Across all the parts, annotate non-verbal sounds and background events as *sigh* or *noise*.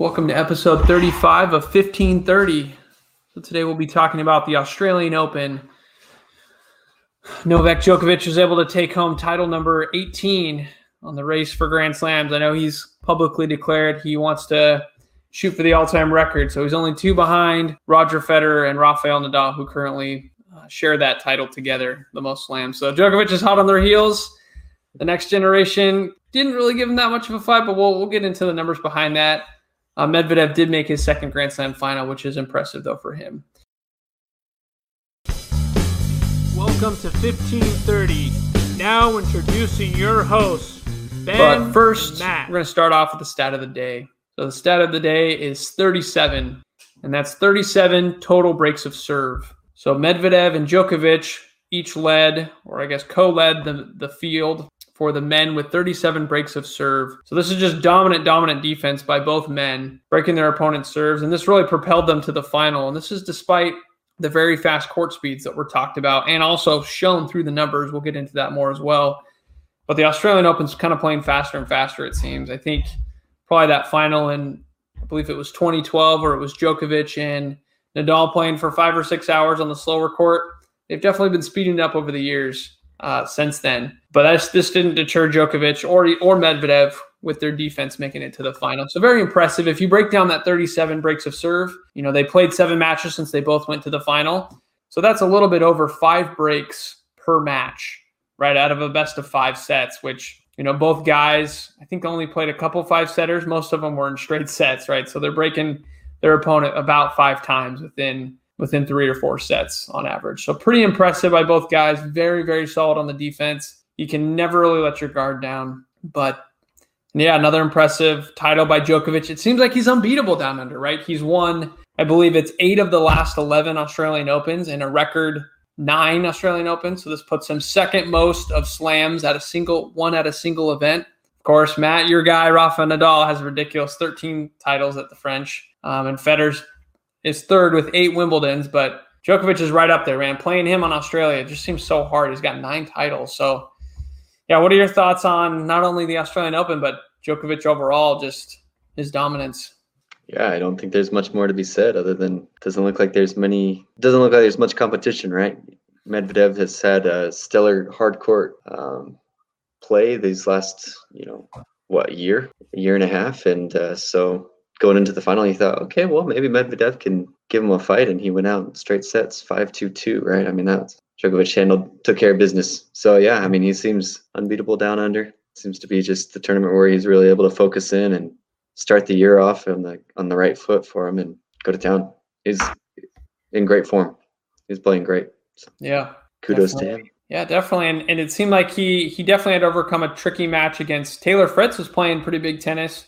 Welcome to episode 35 of 1530. So today we'll be talking about the Australian Open. Novak Djokovic was able to take home title number 18 on the race for Grand Slams. I know he's publicly declared he wants to shoot for the all-time record, so he's only two behind Roger Federer and Rafael Nadal, who currently uh, share that title together, the most slams. So Djokovic is hot on their heels. The next generation didn't really give him that much of a fight, but we'll, we'll get into the numbers behind that. Uh, Medvedev did make his second Grand Slam final, which is impressive, though, for him. Welcome to 1530. Now introducing your host, Ben. But first, Matt. we're going to start off with the stat of the day. So the stat of the day is 37, and that's 37 total breaks of serve. So Medvedev and Djokovic each led, or I guess co-led the, the field for the men with 37 breaks of serve. So this is just dominant, dominant defense by both men, breaking their opponent's serves. And this really propelled them to the final. And this is despite the very fast court speeds that were talked about and also shown through the numbers. We'll get into that more as well. But the Australian Open's kind of playing faster and faster, it seems. I think probably that final in, I believe it was 2012, where it was Djokovic and Nadal playing for five or six hours on the slower court. They've definitely been speeding up over the years uh, since then. But this didn't deter Djokovic or or Medvedev with their defense making it to the final. So very impressive. If you break down that 37 breaks of serve, you know they played seven matches since they both went to the final. So that's a little bit over five breaks per match, right out of a best of five sets. Which you know both guys, I think only played a couple five setters. Most of them were in straight *laughs* sets, right? So they're breaking their opponent about five times within within three or four sets on average. So pretty impressive by both guys. Very, very solid on the defense. You can never really let your guard down. But yeah, another impressive title by Djokovic. It seems like he's unbeatable down under, right? He's won, I believe it's eight of the last 11 Australian Opens and a record nine Australian Opens. So this puts him second most of slams at a single one at a single event. Of course, Matt, your guy, Rafa Nadal, has ridiculous 13 titles at the French. Um, and Federer's is third with eight Wimbledons, but Djokovic is right up there, man. Playing him on Australia just seems so hard. He's got nine titles. So, yeah, what are your thoughts on not only the Australian Open, but Djokovic overall, just his dominance? Yeah, I don't think there's much more to be said other than doesn't look like there's many doesn't look like there's much competition, right? Medvedev has had a stellar hard court um, play these last, you know, what year, a year and a half, and uh, so going into the final, you thought, okay, well, maybe Medvedev can give him a fight, and he went out straight sets, five two two, right? I mean, that's Djokovic handled, took care of business. So yeah, I mean, he seems unbeatable down under. Seems to be just the tournament where he's really able to focus in and start the year off on the on the right foot for him and go to town. He's in great form. He's playing great. So Yeah. kudos definitely. to him. Yeah, definitely. And, and it seemed like he he definitely had overcome a tricky match against Taylor Fritz was playing pretty big tennis.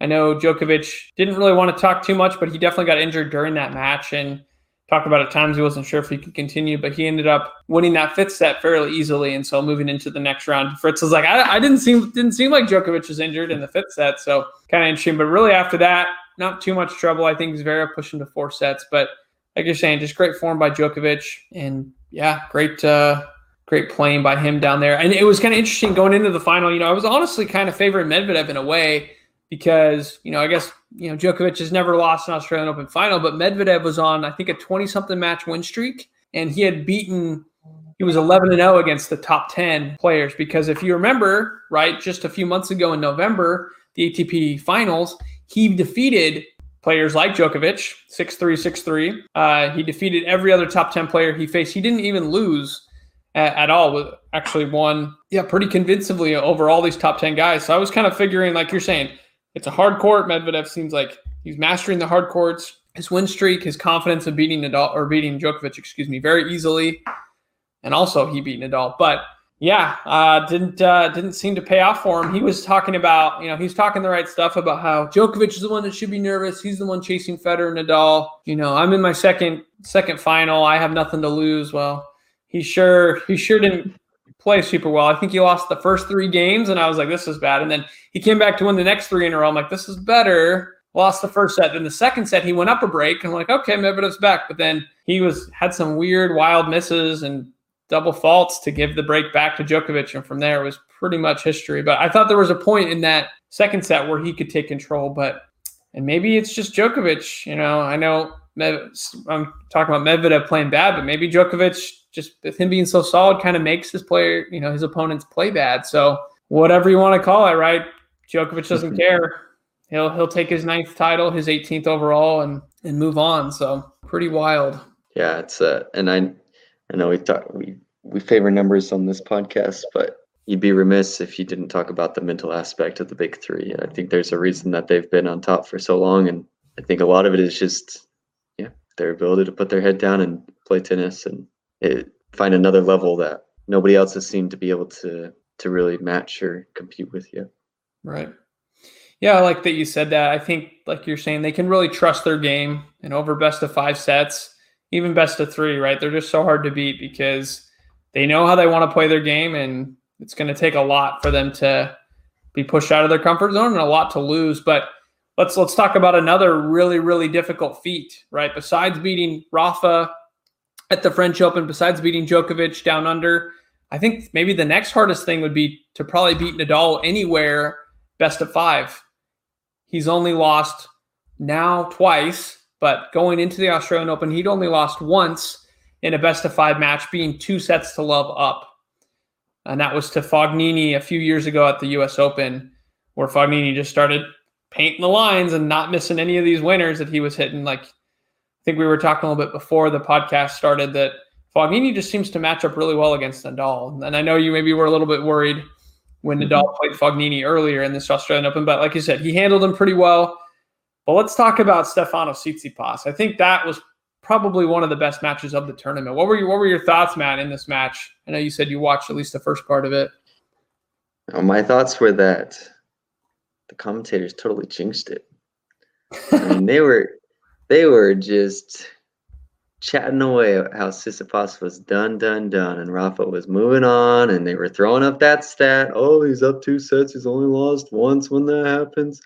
I know Djokovic didn't really want to talk too much, but he definitely got injured during that match and talked about at times he wasn't sure if he could continue, but he ended up winning that fifth set fairly easily. And so moving into the next round, Fritz was like, I, I didn't seem didn't seem like Djokovic was injured in the fifth set, so kind of interesting. But really after that, not too much trouble. I think Zverev pushed him to four sets, but like you're saying, just great form by Djokovic, and yeah, great. Uh, Great playing by him down there. And it was kind of interesting going into the final. You know, I was honestly kind of favoring Medvedev in a way because, you know, I guess, you know, Djokovic has never lost an Australian Open final, but Medvedev was on, I think, a 20 something match win streak. And he had beaten, he was 11 and 0 against the top 10 players. Because if you remember, right, just a few months ago in November, the ATP finals, he defeated players like Djokovic, 6'3, 6'3. Uh, he defeated every other top 10 player he faced. He didn't even lose at, at all. With actually won, yeah, pretty convincingly over all these top 10 guys. So I was kind of figuring, like you're saying, it's a hard court. Medvedev seems like he's mastering the hard courts. His win streak, his confidence of beating Nadal or beating Djokovic, excuse me, very easily, and also he beat Nadal. But yeah, uh, didn't uh, didn't seem to pay off for him. He was talking about, you know, he's talking the right stuff about how Djokovic is the one that should be nervous. He's the one chasing Federer, Nadal. You know, I'm in my second second final. I have nothing to lose. Well, he sure he sure didn't play super well. I think he lost the first three games, and I was like, this is bad. And then he came back to win the next three in a row. I'm like, this is better. Lost the first set. Then the second set, he went up a break. And I'm like, okay, Medvedev's back. But then he was had some weird, wild misses and double faults to give the break back to Djokovic. And from there, it was pretty much history. But I thought there was a point in that second set where he could take control. But and maybe it's just Djokovic. You know, I know I'm talking about Medvedev playing bad, but maybe Djokovic just with him being so solid kind of makes his player, you know, his opponents play bad. So whatever you want to call it, right? Djokovic doesn't care. He'll he'll take his ninth title, his 18th overall, and and move on. So pretty wild. Yeah, it's uh, and I I know we talk we we favor numbers on this podcast, but you'd be remiss if you didn't talk about the mental aspect of the big three. And I think there's a reason that they've been on top for so long, and I think a lot of it is just yeah their ability to put their head down and play tennis and it, find another level that nobody else has seemed to be able to to really match or compete with you. Right. Yeah, I like that you said that. I think, like you're saying, they can really trust their game and over best of five sets, even best of three, right? They're just so hard to beat because they know how they want to play their game, and it's going to take a lot for them to be pushed out of their comfort zone and a lot to lose. But let's let's talk about another really really difficult feat, right? Besides beating Rafa at the French Open, besides beating Djokovic down under, I think maybe the next hardest thing would be to probably beat Nadal anywhere best of five. He's only lost now twice, but going into the Australian Open, he'd only lost once in a best of five match, being two sets to love up. And that was to Fognini a few years ago at the US Open, where Fognini just started painting the lines and not missing any of these winners that he was hitting. Like, I think we were talking a little bit before the podcast started that Fognini just seems to match up really well against Nadal. And I know you maybe were a little bit worried when mm-hmm. Nadal played Fognini earlier in this Australian Open, but like you said, he handled him pretty well. But let's talk about Stefano Tsitsipas. I think that was probably one of the best matches of the tournament. What were your What were your thoughts, Matt, in this match? I know you said you watched at least the first part of it. Well, my thoughts were that the commentators totally jinxed it. I mean, they were they were just chatting away how Tsitsipas was done, done, done, and Rafa was moving on, and they were throwing up that stat. Oh, he's up two sets. He's only lost once when that happens.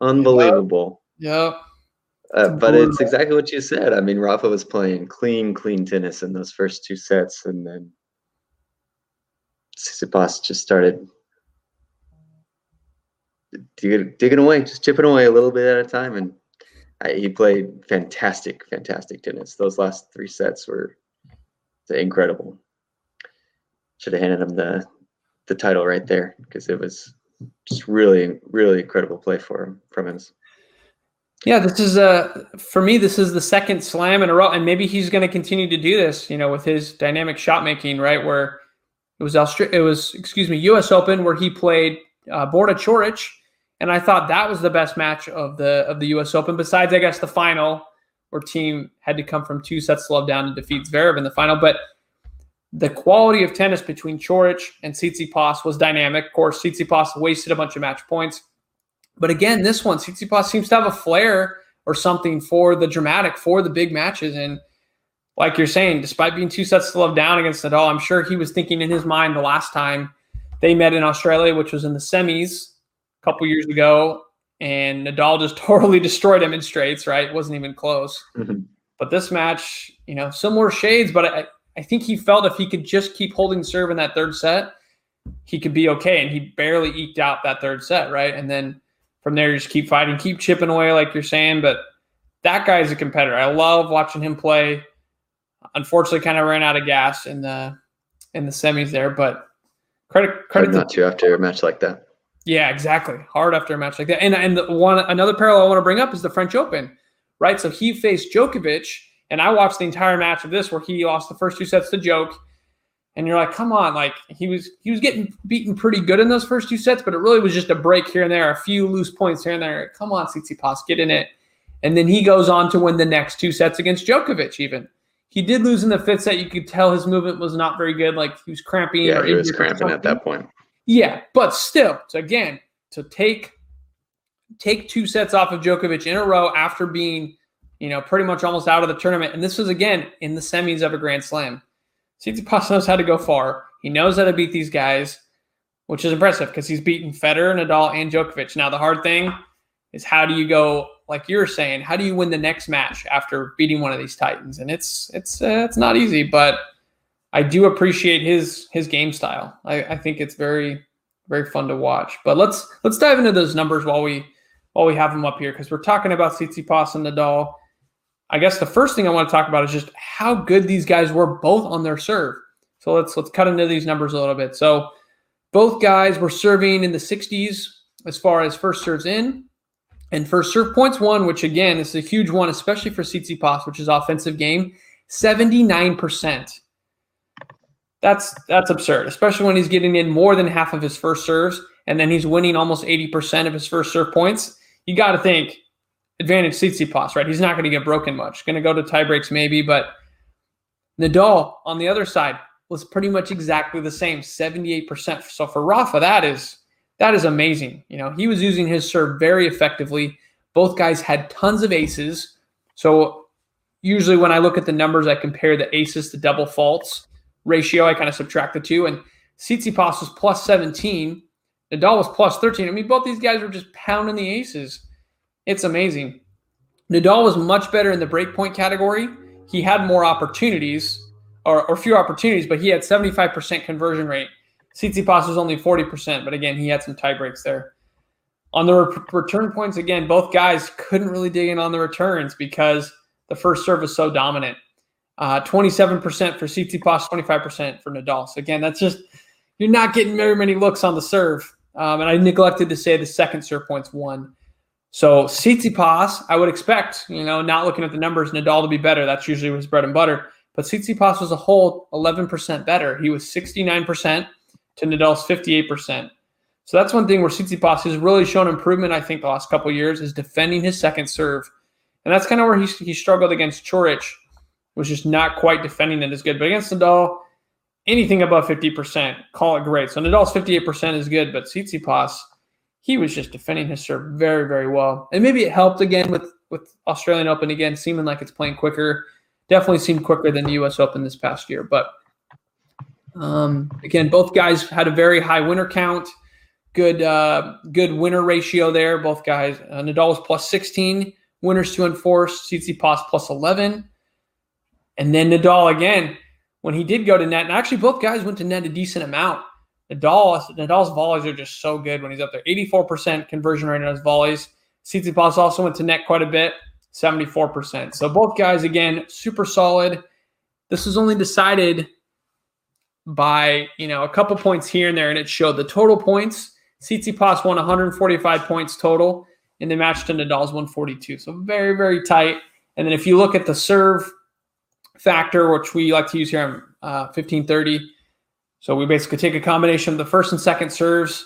Unbelievable. Yep. Uh, but it's exactly what you said. I mean, Rafa was playing clean, clean tennis in those first two sets, and then Tsitsipas just started digging, digging away, just chipping away a little bit at a time, and he played fantastic, fantastic tennis. Those last three sets were incredible. Should have handed him the the title right there because it was just really, really incredible play for him from him. Yeah, this is uh for me. This is the second slam in a row, and maybe he's going to continue to do this. You know, with his dynamic shot making, right? Where it was it was excuse me, U.S. Open, where he played uh, Borna Coric, and I thought that was the best match of the of the U.S. Open. Besides, I guess the final, where Thiem had to come from two sets to love down to defeat Zverev in the final. But the quality of tennis between Coric and Tsitsipas was dynamic. Of course, Tsitsipas wasted a bunch of match points, but again, this one Tsitsipas seems to have a flair or something for the dramatic, for the big matches, and like you're saying, despite being two sets to love down against Nadal, I'm sure he was thinking in his mind the last time they met in Australia, which was in the semis couple years ago, and Nadal just *laughs* totally destroyed him in straights. Right, it wasn't even close. Mm-hmm. But this match, you know, similar shades, but I, I think he felt if he could just keep holding serve in that third set, he could be okay. And he barely eked out that third set, right? And then from there, you just keep fighting, keep chipping away, like you're saying. But that guy's a competitor. I love watching him play. Unfortunately, kind of ran out of gas in the in the semis there, but credit credit not to after a match like that. Yeah, exactly. Hard after a match like that. And and the one another parallel I want to bring up is the French Open, right? So he faced Djokovic, and I watched the entire match of this where he lost the first two sets to Joke. And you're like, come on, like he was he was getting beaten pretty good in those first two sets, but it really was just a break here and there, a few loose points here and there. Come on, Tsitsipas, get in it. And then he goes on to win the next two sets against Djokovic. Even he did lose in the fifth set. You could tell his movement was not very good. Like he was cramping. Yeah, he was cramping at that point. Yeah, but still, so again, to take take two sets off of Djokovic in a row after being, you know, pretty much almost out of the tournament, and this was again in the semis of a Grand Slam. Tsitsipas knows how to go far. He knows how to beat these guys, which is impressive because he's beaten Federer, Nadal, and Djokovic. Now the hard thing is how do you go? Like you're saying, how do you win the next match after beating one of these titans? And it's it's uh, it's not easy, but I do appreciate his his game style. I, I think it's very very fun to watch. But let's let's dive into those numbers while we while we have them up here because we're talking about Tsitsipas and Nadal. I guess the first thing I want to talk about is just how good these guys were both on their serve. So let's let's cut into these numbers a little bit. So both guys were serving in the 60s as far as first serves in and first serve points won, which again is a huge one, especially for Tsitsipas, which is offensive game, 79%. That's that's absurd, especially when he's getting in more than half of his first serves and then he's winning almost 80% of his first serve points. You got to think advantage Tsitsipas, right? He's not going to get broken much. Going to go to tie breaks maybe, but Nadal on the other side was pretty much exactly the same, 78%. So for Rafa, that is that is amazing. You know, he was using his serve very effectively. Both guys had tons of aces. So usually when I look at the numbers, I compare the aces to double faults ratio. I kind of subtract the two. And Tsitsipas was plus 17. Nadal was plus 13. I mean, both these guys were just pounding the aces. It's amazing. Nadal was much better in the breakpoint category. He had more opportunities or, or fewer opportunities, but he had 75% conversion rate. Tsitsipas was only 40%, but again, he had some tie breaks there. On the re- return points, again, both guys couldn't really dig in on the returns because the first serve was so dominant. Uh, 27% for Tsitsipas, 25% for Nadal. So again, that's just you're not getting very many looks on the serve. Um, and I neglected to say the second serve points won. So Tsitsipas, I would expect, you know, not looking at the numbers, Nadal to be better. That's usually his bread and butter. But Tsitsipas was a whole 11% better. He was 69% to Nadal's 58%. So that's one thing where Tsitsipas has really shown improvement, I think, the last couple years is defending his second serve. And that's kind of where he, he struggled against Coric, was just not quite defending it as good. But against Nadal, anything above 50%, call it great. So Nadal's 58% is good, but Tsitsipas, he was just defending his serve very, very well. And maybe it helped again with, with Australian Open again, seeming like it's playing quicker definitely seemed quicker than the U.S. Open this past year. But um, again, both guys had a very high winner count. Good, uh, good winner ratio there. Both guys. Uh, Nadal was plus 16 winners to enforce. Tsitsipas plus 11, and then Nadal again when he did go to net. And actually, both guys went to net a decent amount. Nadal, Nadal's volleys are just so good when he's up there. 84% conversion rate on his volleys. Tsitsipas also went to net quite a bit. 74%. So both guys, again, super solid. This was only decided by, you know, a couple points here and there, and it showed the total points. Tsitsipas won 145 points total in the match to Nadal's 142. So very, very tight. And then if you look at the serve factor, which we like to use here on uh, 1530, so we basically take a combination of the first and second serves,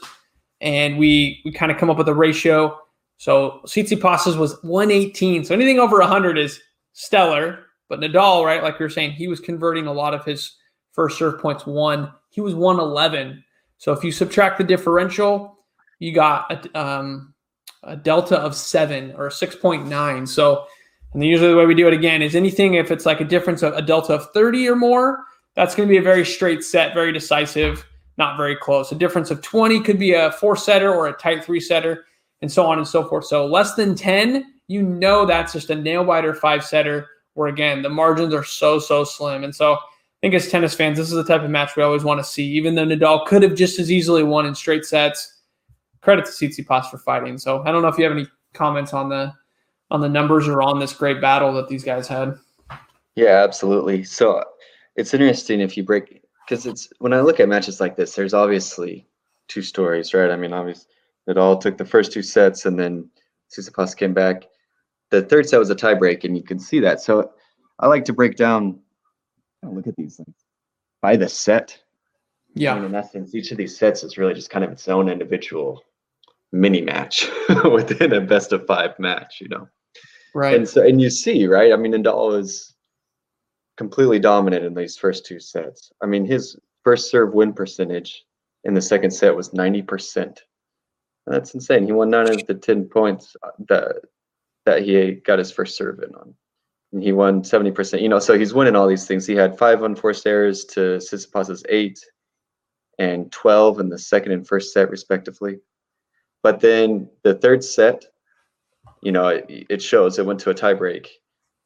and we we kind of come up with a ratio so Tsitsipas was 118. So anything over 100 is stellar. But Nadal, right, like you were saying, he was converting a lot of his first serve points one. He was 111. So if you subtract the differential, you got a, um, a delta of seven or 6.9. So, and usually the way we do it again is anything if it's like a difference of a delta of 30 or more, that's going to be a very straight set, very decisive, not very close. A difference of 20 could be a four setter or a tight three setter and so on and so forth. So less than 10, you know that's just a nail biter five setter where again the margins are so so slim. And so I think as tennis fans, this is the type of match we always want to see. Even though Nadal could have just as easily won in straight sets. Credit to Tsitsipas for fighting. So I don't know if you have any comments on the on the numbers or on this great battle that these guys had. Yeah, absolutely. So it's interesting if you break because it's when I look at matches like this, there's obviously two stories, right? I mean, obviously Nadal took the first two sets, and then Tsitsipas came back. The third set was a tiebreak, and you can see that. So I like to break down. Oh, look at these things by the set. Yeah. I mean, in essence, each of these sets is really just kind of its own individual mini match *laughs* within a best of five match, you know. Right. And so, and you see, right? I mean, Nadal is completely dominant in these first two sets. I mean, his first serve win percentage in the second set was 90%. That's insane. He won nine of the ten points uh, that that he got his first serve in on. And he won 70%. You know, so he's winning all these things. He had five unforced errors to Tsitsipas's eight and 12 in the second and first set, respectively. But then the third set, you know, it, it shows it went to a tiebreak.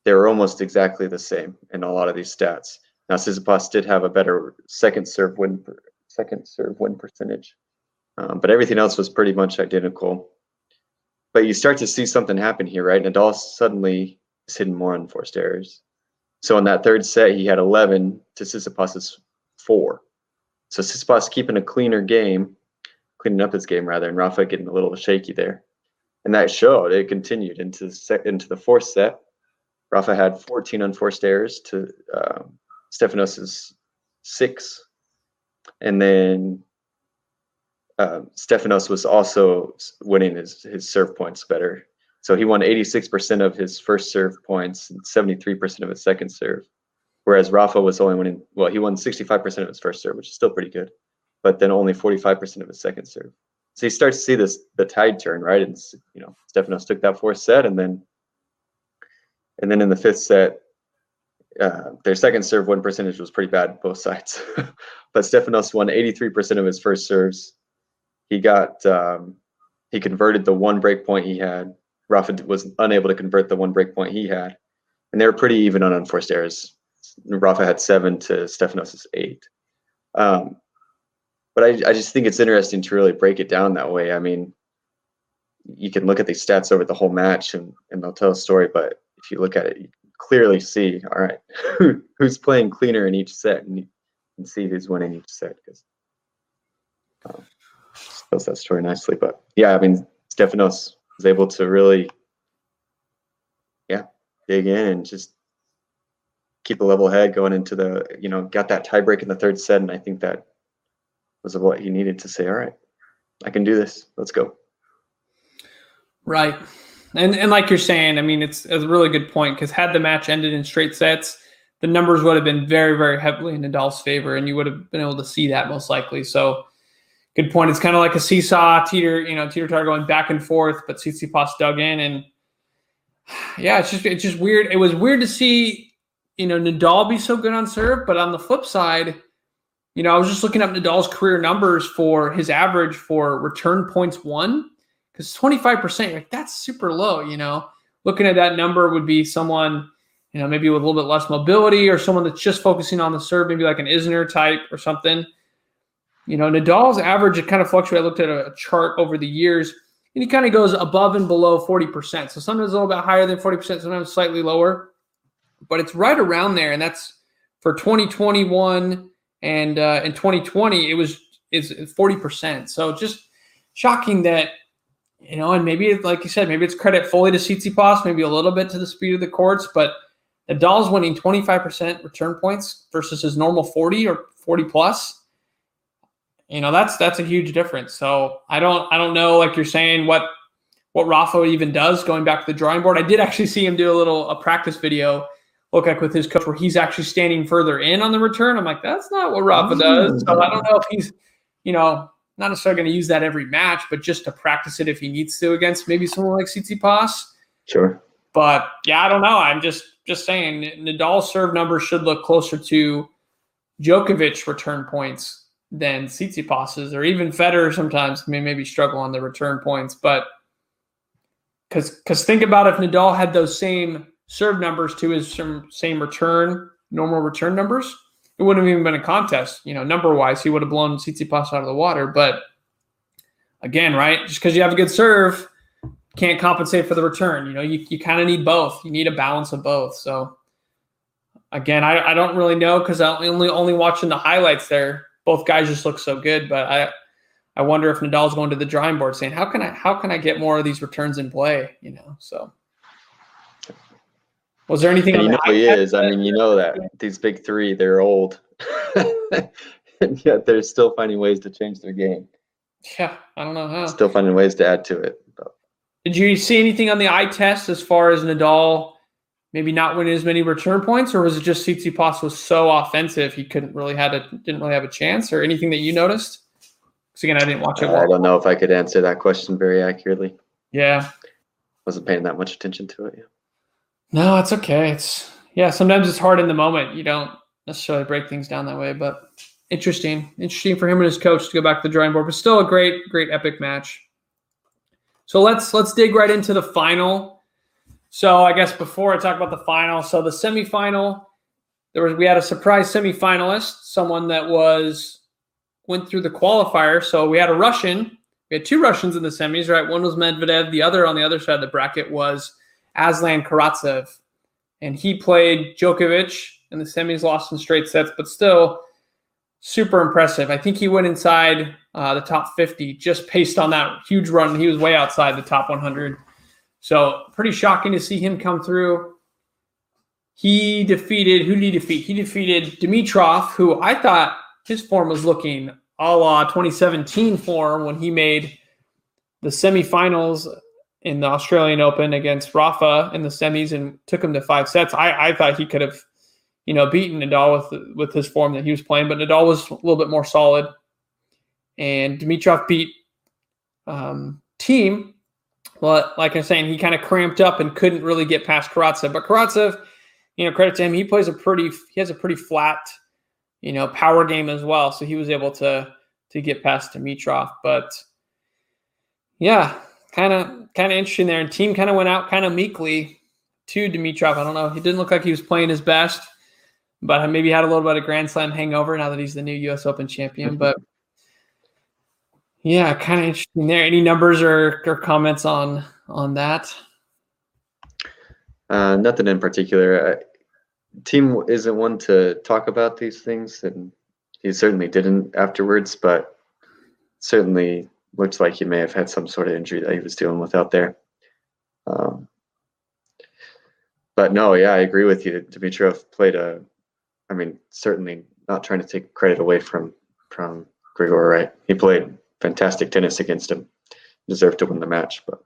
They were almost exactly the same in a lot of these stats. Now, Tsitsipas did have a better second serve win second serve win percentage um, but everything else was pretty much identical. but you start to see something happen here, right? Nadal suddenly is hitting more unforced errors. So in that third set, he had 11 to Tsitsipas's four. So Tsitsipas keeping a cleaner game, cleaning up his game rather, and Rafa getting a little shaky there. And that showed. It continued into set, into the fourth set. Rafa had 14 unforced errors to um, Stefanos's six, and then uh, Stefanos was also winning his his serve points better. So he won 86% of his first serve points and 73% of his second serve, whereas Rafa was only winning. Well, he won 65% of his first serve, which is still pretty good, but then only 45% of his second serve. So you start to see this the tide turn, right? And you know, Stefanos took that fourth set, and then and then in the fifth set, uh, their second serve win percentage was pretty bad both sides. *laughs* but Stefanos won 83% of his first serves. He got um, he converted the one break point he had. Rafa was unable to convert the one break point he had, and they were pretty even on unforced errors. Rafa had seven to Stefanos's eight. Um, but I, I just think it's interesting to really break it down that way. I mean, you can look at these stats over the whole match and, and they'll tell a story, but if you look at it, you clearly see, all right, *laughs* who's playing cleaner in each set and, and see who's winning each set because um, tells that story nicely. But yeah, I mean, Stefanos was able to really, yeah, dig in and just keep a level head going into the, you know, got that tiebreak in the third set. And I think that was what he needed to say, all right, I can do this. Let's go. Right. And and like you're saying, I mean, it's, a really good point because had the match ended in straight sets, the numbers would have been very, very heavily in Nadal's favor, and you would have been able to see that most likely. So, good point. It's kind of like a seesaw, teeter, you know, teeter totter going back and forth, but Tsitsipas dug in, and *sighs* yeah, it's just it's just weird. It was weird to see, you know, Nadal be so good on serve, but on the flip side, you know, I was just looking up Nadal's career numbers for his average for return points won because 25%, like that's super low, you know. Looking at that number would be someone, you know, maybe with a little bit less mobility or someone that's just focusing on the serve, maybe like an Isner type or something. You know, Nadal's average, it kind of fluctuates. I looked at a chart over the years, and he kind of goes above and below 40%. So sometimes a little bit higher than 40%, sometimes slightly lower, but it's right around there. And that's for 2021 and uh, in 2020, it was is 40%. So just shocking that you know, and maybe like you said, maybe it's credit fully to Tsitsipas, maybe a little bit to the speed of the courts, but Nadal's winning 25% return points versus his normal 40 or 40 plus. You know, that's that's a huge difference. So I don't I don't know, like you're saying, what what Rafa even does going back to the drawing board. I did actually see him do a little a practice video look like with his coach where he's actually standing further in on the return. I'm like, that's not what Rafa does. So I don't know if he's, you know, not necessarily going to use that every match, but just to practice it if he needs to against maybe someone like Tsitsipas. Sure. But yeah, I don't know. I'm just just saying Nadal's serve numbers should look closer to Djokovic return points than Tsitsipas's, or even Federer sometimes may maybe struggle on the return points. But because because think about if Nadal had those same serve numbers to his same return normal return numbers, it wouldn't have even been a contest. You know, number wise, he would have blown Tsitsipas out of the water. But again, right, just because you have a good serve can't compensate for the return. You know, you, you kind of need both. You need a balance of both. So again, I, I don't really know because I only only watching the highlights there. Both guys just look so good, but I I wonder if Nadal's going to the drawing board saying, how can I how can I get more of these returns in play? You know, so was there anything? you know he is. I mean, you know that these big three, they're old, *laughs* and yet they're still finding ways to change their game. Yeah, I don't know how. Still finding ways to add to it. But. Did you see anything on the eye test as far as Nadal maybe not winning as many return points, or was it just Tsitsipas was so offensive he couldn't really had a didn't really have a chance, or anything that you noticed? Because again, I didn't watch it. Uh, I don't know if I could answer that question very accurately. Yeah, wasn't paying that much attention to it. Yeah. No, it's okay. It's yeah. Sometimes it's hard in the moment. You don't necessarily break things down that way, but interesting, interesting for him and his coach to go back to the drawing board. But still a great, great epic match. So let's let's dig right into the final. So I guess before I talk about the final, so the semifinal, there was we had a surprise semifinalist, someone that was went through the qualifier. So we had a Russian we had two Russians in the semis, right? One was Medvedev. The other on the other side of the bracket was Aslan Karatsev. And he played Djokovic in the semis, lost in straight sets, but still super impressive. I think he went inside uh, the top 50 just based on that huge run. He was way outside the top 100. So pretty shocking to see him come through. He defeated, who did he defeat? He defeated Dimitrov, who I thought his form was looking a la 2017 form when he made the semifinals in the Australian Open against Rafa in the semis and took him to five sets. I, I thought he could have, you know, beaten Nadal with with his form that he was playing, but Nadal was a little bit more solid. And Dimitrov beat um, Thiem. But like I'm saying, he kind of cramped up and couldn't really get past Karatsev. But Karatsev, you know, credit to him, he plays a pretty he has a pretty flat you know, power game as well. So he was able to to get past Dimitrov. But yeah, kind of kind of interesting there. And Thiem kind of went out kind of meekly to Dimitrov. I don't know. He didn't look like he was playing his best, but maybe had a little bit of Grand Slam hangover now that he's the new U.S. Open champion. Mm-hmm. But yeah, kind of interesting there. Any numbers or, or comments on on that? Uh, nothing in particular. Thiem isn't one to talk about these things, and he certainly didn't afterwards. But certainly looks like he may have had some sort of injury that he was dealing with out there. Um, but no, yeah, I agree with you. Dimitrov played a, I mean, certainly not trying to take credit away from from Grigor, right? He played fantastic tennis against him, deserved to win the match, but.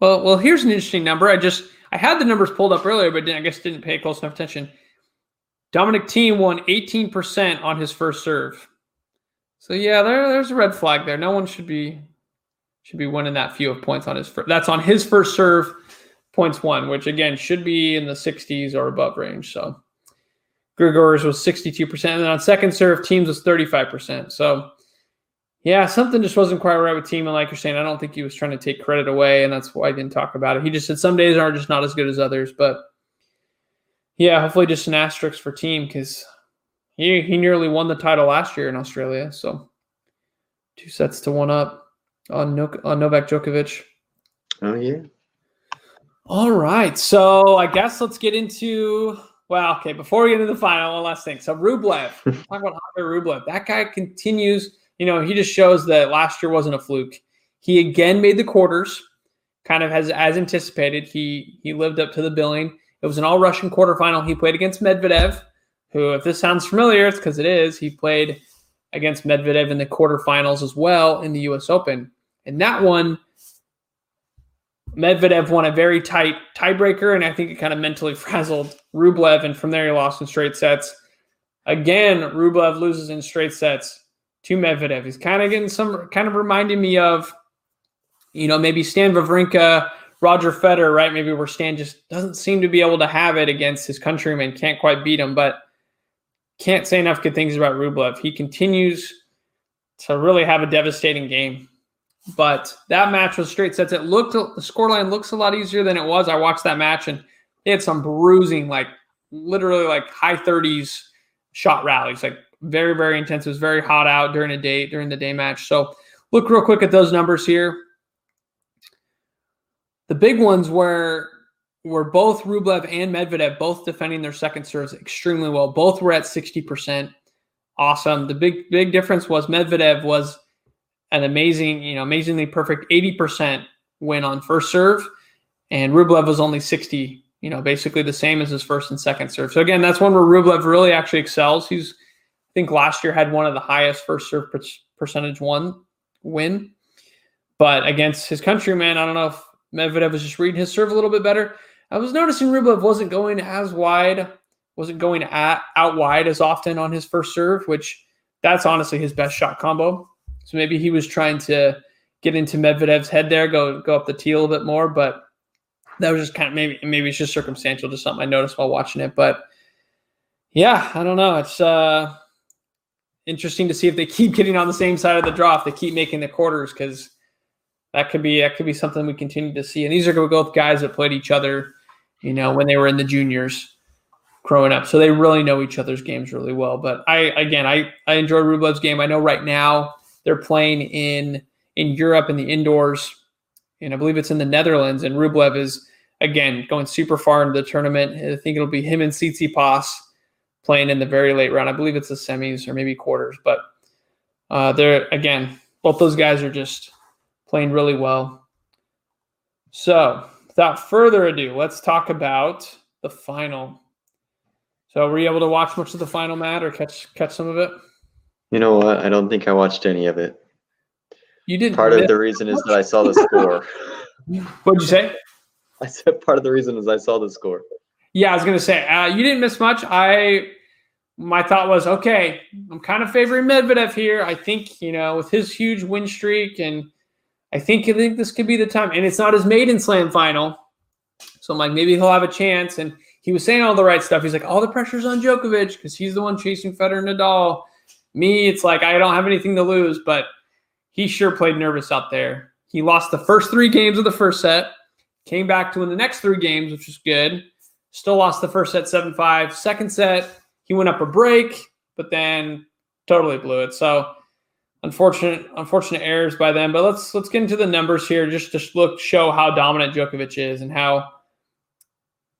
Well, well, here's an interesting number. I just I had the numbers pulled up earlier, but I guess didn't pay close enough attention. Dominic Thiem won 18% on his first serve. So yeah, there, there's a red flag there. No one should be should be winning that few of points on his first. That's on his first serve, points one, which again should be in the 60s or above range. So Grigor's was 62%, and then on second serve, Thiem's was 35%. So yeah, something just wasn't quite right with Thiem. And like you're saying, I don't think he was trying to take credit away, and that's why I didn't talk about it. He just said some days are just not as good as others. But yeah, hopefully just an asterisk for Thiem because he, he nearly won the title last year in Australia. So two sets to one up on, no, on Novak Djokovic. Oh, yeah. All right. So I guess let's get into well, okay, before we get into the final, one last thing. So Rublev, *laughs* talk about Andre Rublev. That guy continues you know, he just shows that last year wasn't a fluke. He again made the quarters, kind of as as anticipated. He he lived up to the billing. It was an all Russian quarterfinal. He played against Medvedev, who, if this sounds familiar, it's because it is. He played against Medvedev in the quarterfinals as well in the U.S. Open, and that one. Medvedev won a very tight tiebreaker, and I think it kind of mentally *laughs* frazzled Rublev, and from there he lost in straight sets. Again, Rublev loses in straight sets to Medvedev. He's kind of getting some, kind of reminding me of, you know, maybe Stan Wawrinka, Roger Federer, right? Maybe where Stan just doesn't seem to be able to have it against his countrymen, can't quite beat him, but can't say enough good things about Rublev. He continues to really have a devastating game. But that match was straight sets. It looked the scoreline looks a lot easier than it was. I watched that match and they had some bruising, like literally like high 30s shot rallies, like very, very intense. It was very hot out during a day during the day match. So look real quick at those numbers here. The big ones were were both Rublev and Medvedev both defending their second serves extremely well. Both were at 60%. Awesome. The big big difference was Medvedev was an amazing, you know, amazingly perfect 80% win on first serve and Rublev was only 60, you know, basically the same as his first and second serve. So again, that's one where Rublev really actually excels. He's I think last year had one of the highest first serve percentage one win. But against his countryman, I don't know if Medvedev was just reading his serve a little bit better. I was noticing Rublev wasn't going as wide, wasn't going at, out wide as often on his first serve, which that's honestly his best shot combo. So maybe he was trying to get into Medvedev's head there, go go up the tee a little bit more, but that was just kind of maybe maybe it's just circumstantial, just something I noticed while watching it. But yeah, I don't know. It's uh interesting to see if they keep getting on the same side of the draw, if they keep making the quarters, because that could be that could be something we continue to see. And these are both guys that played each other, you know, when they were in the juniors growing up. So they really know each other's games really well. But I again I I enjoy Rublev's game. I know right now they're playing in in Europe in the indoors, and I believe it's in the Netherlands. And Rublev is again going super far into the tournament. I think it'll be him and Tsitsipas playing in the very late round. I believe it's the semis or maybe quarters, but uh, they're again both those guys are just playing really well. So without further ado, let's talk about the final. So were you able to watch much of the final, Matt, or catch catch some of it? You know what? I don't think I watched any of it. You didn't. Part of the reason is that I saw the score. *laughs* *laughs* What'd you say? I said part of the reason is I saw the score. Yeah, I was gonna say uh, you didn't miss much. I my thought was okay. I'm kind of favoring Medvedev here. I think you know with his huge win streak, and I think I think this could be the time. And it's not his maiden slam final, so I'm like maybe he'll have a chance. And he was saying all the right stuff. He's like all the pressure's on Djokovic because he's the one chasing Federer and Nadal. Me, it's like I don't have anything to lose, but he sure played nervous out there. He lost the first three games of the first set, came back to win the next three games, which was good. Still lost the first set 7 5. Second set, he went up a break, but then totally blew it. So unfortunate, unfortunate errors by them. But let's let's get into the numbers here, just to look show how dominant Djokovic is and how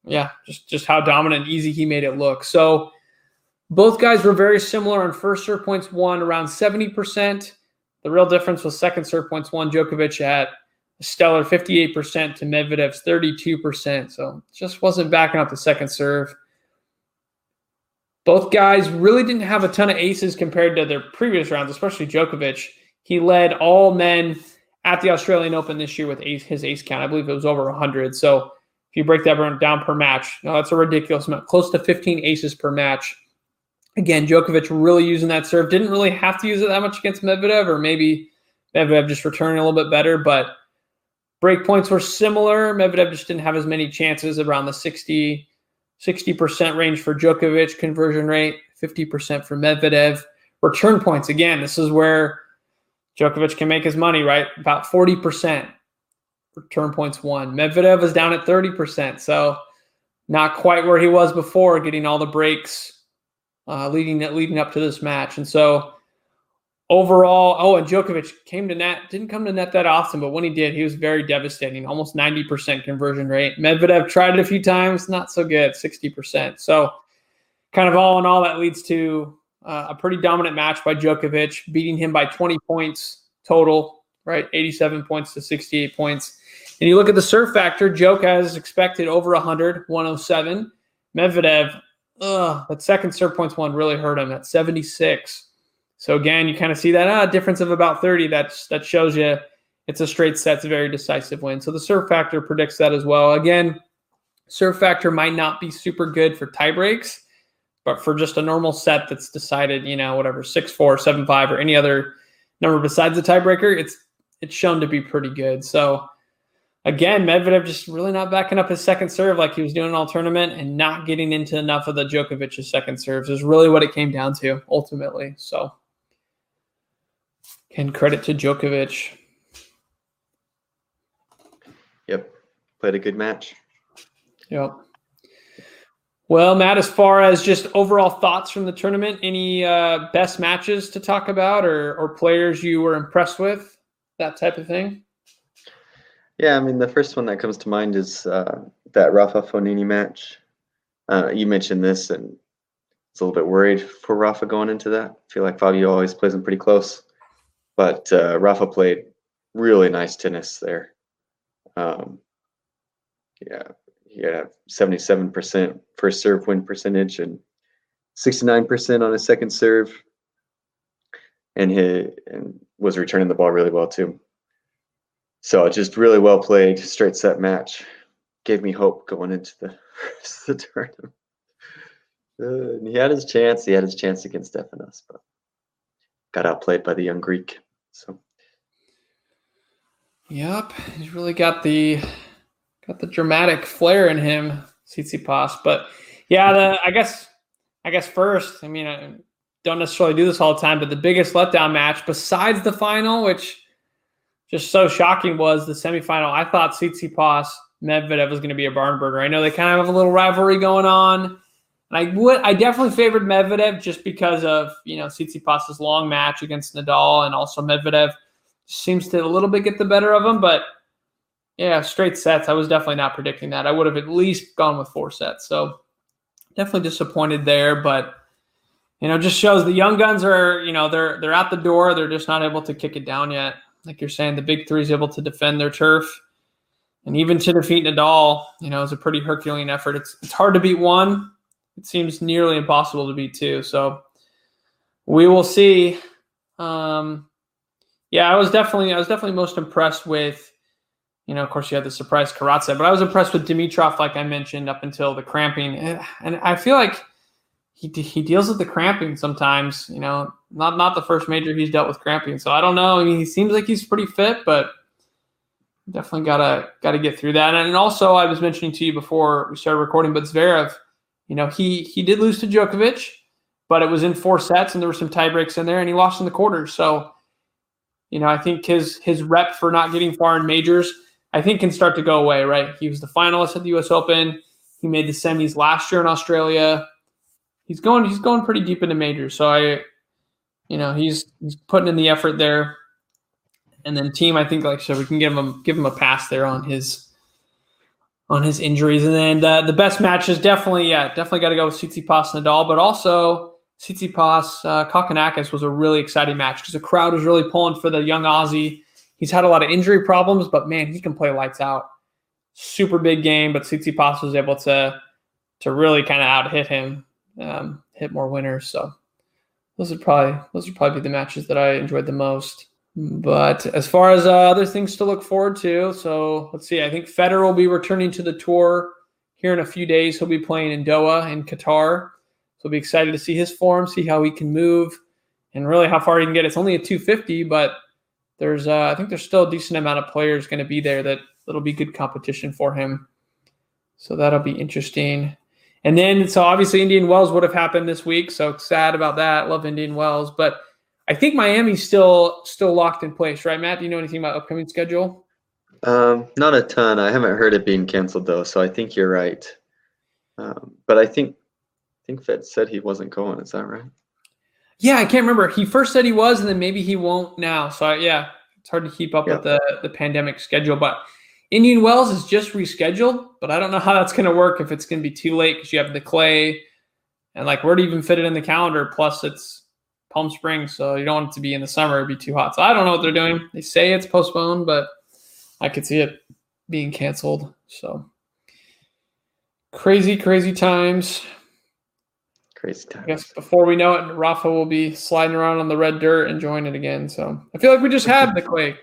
yeah, just just how dominant and easy he made it look. So both guys were very similar on first serve points won around 70%. The real difference was second serve points won. Djokovic at stellar 58% to Medvedev's 32%. So just wasn't backing up the second serve. Both guys really didn't have a ton of aces compared to their previous rounds, especially Djokovic. He led all men at the Australian Open this year with ace, his ace count. I believe it was over 100. So if you break that down per match, no, that's a ridiculous amount, close to 15 aces per match. Again, Djokovic really using that serve. Didn't really have to use it that much against Medvedev, or maybe Medvedev just returning a little bit better. But break points were similar. Medvedev just didn't have as many chances around the 60, 60% range for Djokovic conversion rate, 50% for Medvedev. Return points, again, this is where Djokovic can make his money, right? About 40% return points won. Medvedev is down at 30%. So not quite where he was before, getting all the breaks uh, leading leading up to this match. And so overall, oh, and Djokovic came to net, didn't come to net that often, but when he did, he was very devastating, almost 90% conversion rate. Medvedev tried it a few times, not so good, 60%. So kind of all in all, that leads to uh, a pretty dominant match by Djokovic, beating him by 20 points total, right? 87 points to 68 points. And you look at the serve factor, Joke has expected over 100, 107. Medvedev ugh, that second serve points one really hurt him at 76. So again, you kind of see that ah, difference of about 30. That's that shows you it's a straight set, it's a very decisive win. So the serve factor predicts that as well. Again, serve factor might not be super good for tie breaks, but for just a normal set that's decided, you know, whatever, six four, seven five, or any other number besides the tiebreaker, it's it's shown to be pretty good. So again, Medvedev just really not backing up his second serve like he was doing all tournament and not getting into enough of the Djokovic's second serves is really what it came down to ultimately. So, can credit to Djokovic. Yep, played a good match. Yep. Well, Matt, as far as just overall thoughts from the tournament, any uh, best matches to talk about or, or players you were impressed with, that type of thing? Yeah, I mean, the first one that comes to mind is uh, that Rafa Fognini match. Uh, you mentioned this, and it's a little bit worried for Rafa going into that. I feel like Fabio always plays him pretty close, but uh, Rafa played really nice tennis there. Um, yeah, he had a 77% first serve win percentage and 69% on his second serve, and he and was returning the ball really well too. So just really well played, straight set match. Gave me hope going into the *laughs* rest of the tournament. Uh, he had his chance. He had his chance against Stefanos, but got outplayed by the young Greek. So. Yep, he's really got the got the dramatic flair in him, Tsitsipas. But yeah, the I guess I guess first, I mean, I don't necessarily do this all the time, but the biggest letdown match besides the final, which just so shocking was the semifinal. I thought Tsitsipas Medvedev was going to be a barn burner. I know they kind of have a little rivalry going on. And I would, I definitely favored Medvedev just because of you know Tsitsipas's long match against Nadal, and also Medvedev seems to a little bit get the better of him. But yeah, straight sets. I was definitely not predicting that. I would have at least gone with four sets. So definitely disappointed there, but you know, just shows the young guns are, you know, they're they're at the door. They're just not able to kick it down yet. Like you're saying, the big three is able to defend their turf. And even to defeat Nadal, you know, is a pretty Herculean effort. It's it's hard to beat one. It seems nearly impossible to beat two. So we will see. Um, yeah, I was definitely I was definitely most impressed with, you know, of course you had the surprise Karatsev, but I was impressed with Dimitrov, like I mentioned, up until the cramping, and, I feel like he he deals with the cramping sometimes. You know, not not the first major he's dealt with cramping, so I don't know. I mean, he seems like he's pretty fit, but definitely gotta gotta get through that. And also, I was mentioning to you before we started recording, but Zverev, you know, he he did lose to Djokovic, but it was in four sets, and there were some tie breaks in there, and he lost in the quarters. So, you know, I think his his rep for not getting far in majors, I think, can start to go away. Right? He was the finalist at the U.S. Open. He made the semis last year in Australia he's going he's going pretty deep into majors. So I, you know, he's he's putting in the effort there. And then Thiem, I think, like I said, we can give him give him a pass there on his on his injuries. And then uh, the best match is definitely yeah, definitely got to go with Tsitsipas Nadal, but also Tsitsipas uh, Kokkinakis was a really exciting match because the crowd was really pulling for the young Aussie. He's had a lot of injury problems, but man, he can play lights out. Super big game, but Tsitsipas was able to to really kind of out hit him um, hit more winners. So those would probably those would probably be the matches that I enjoyed the most. But as far as uh, other things to look forward to, so let's see. I think Federer will be returning to the tour here in a few days. He'll be playing in Doha in Qatar. So we'll be excited to see his form, see how he can move, and really how far he can get. It's only a 250, but there's uh, I think there's still a decent amount of players going to be there that that'll be good competition for him. So that'll be interesting. And then, so obviously, Indian Wells would have happened this week. So sad about that. Love Indian Wells, but I think Miami's still still locked in place, right, Matt? Do you know anything about upcoming schedule? Um, not a ton. I haven't heard it being canceled though, so I think you're right. Um, but I think I think Fed said he wasn't going. Is that right? Yeah, I can't remember. He first said he was, and then maybe he won't now. So yeah, it's hard to keep up with the the pandemic schedule, but Indian Wells is just rescheduled, but I don't know *laughs* how that's going to work if it's going to be too late because you have the clay and like where to even fit it in the calendar. Plus, it's Palm Springs, so you don't want it to be in the summer; it'd be too hot. So I don't know what they're doing. They say it's postponed, but I could see it being canceled. So crazy, crazy times. Crazy times. I guess before we know it, Rafa will be sliding around on the red dirt, enjoying it again. So I feel like we just had the *laughs* quake.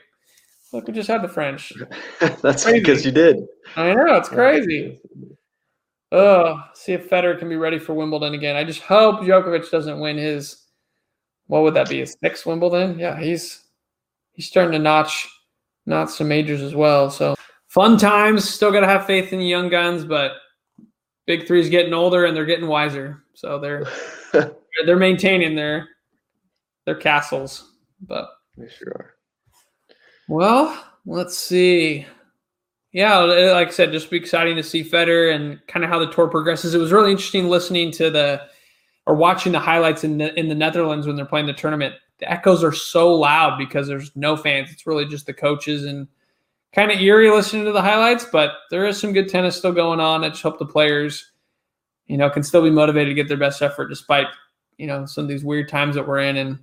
Look, we just had the French. *laughs* That's crazy. because you did. I know it's crazy. Oh, see if Federer can be ready for Wimbledon again. I just hope Djokovic doesn't win his. What would that be? His sixth Wimbledon? Yeah, he's he's starting to notch notch some majors as well. So fun times. Still got to have faith in the young guns, but Big Three's getting older and they're getting wiser. So they're *laughs* they're maintaining their their castles. But they sure are. Well, let's see. Yeah, like I said, just be exciting to see Federer and kind of how the tour progresses. It was really interesting listening to the or watching the highlights in the in the Netherlands when they're playing the tournament. The echoes are so loud because there's no fans. It's really just the coaches and kind of eerie listening to the highlights. But there is some good tennis still going on. I just hope the players, you know, can still be motivated to get their best effort despite you know some of these weird times that we're in and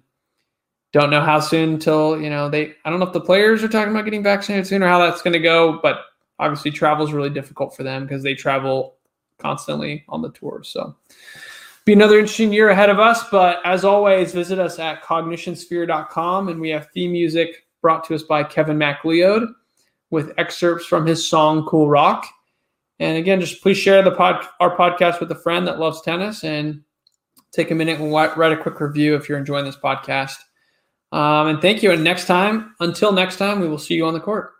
don't know how soon until, you know, they, I don't know if the players are talking about getting vaccinated soon or how that's going to go, but obviously travel is really difficult for them because they travel constantly on the tour. So be another interesting year ahead of us. But as always, visit us at cognitionsphere.com and we have theme music brought to us by Kevin MacLeod with excerpts from his song Cool Rock. And again, just please share the pod, our podcast with a friend that loves tennis and take a minute and write a quick review if you're enjoying this podcast. Um, and thank you. And next time, until next time, we will see you on the court.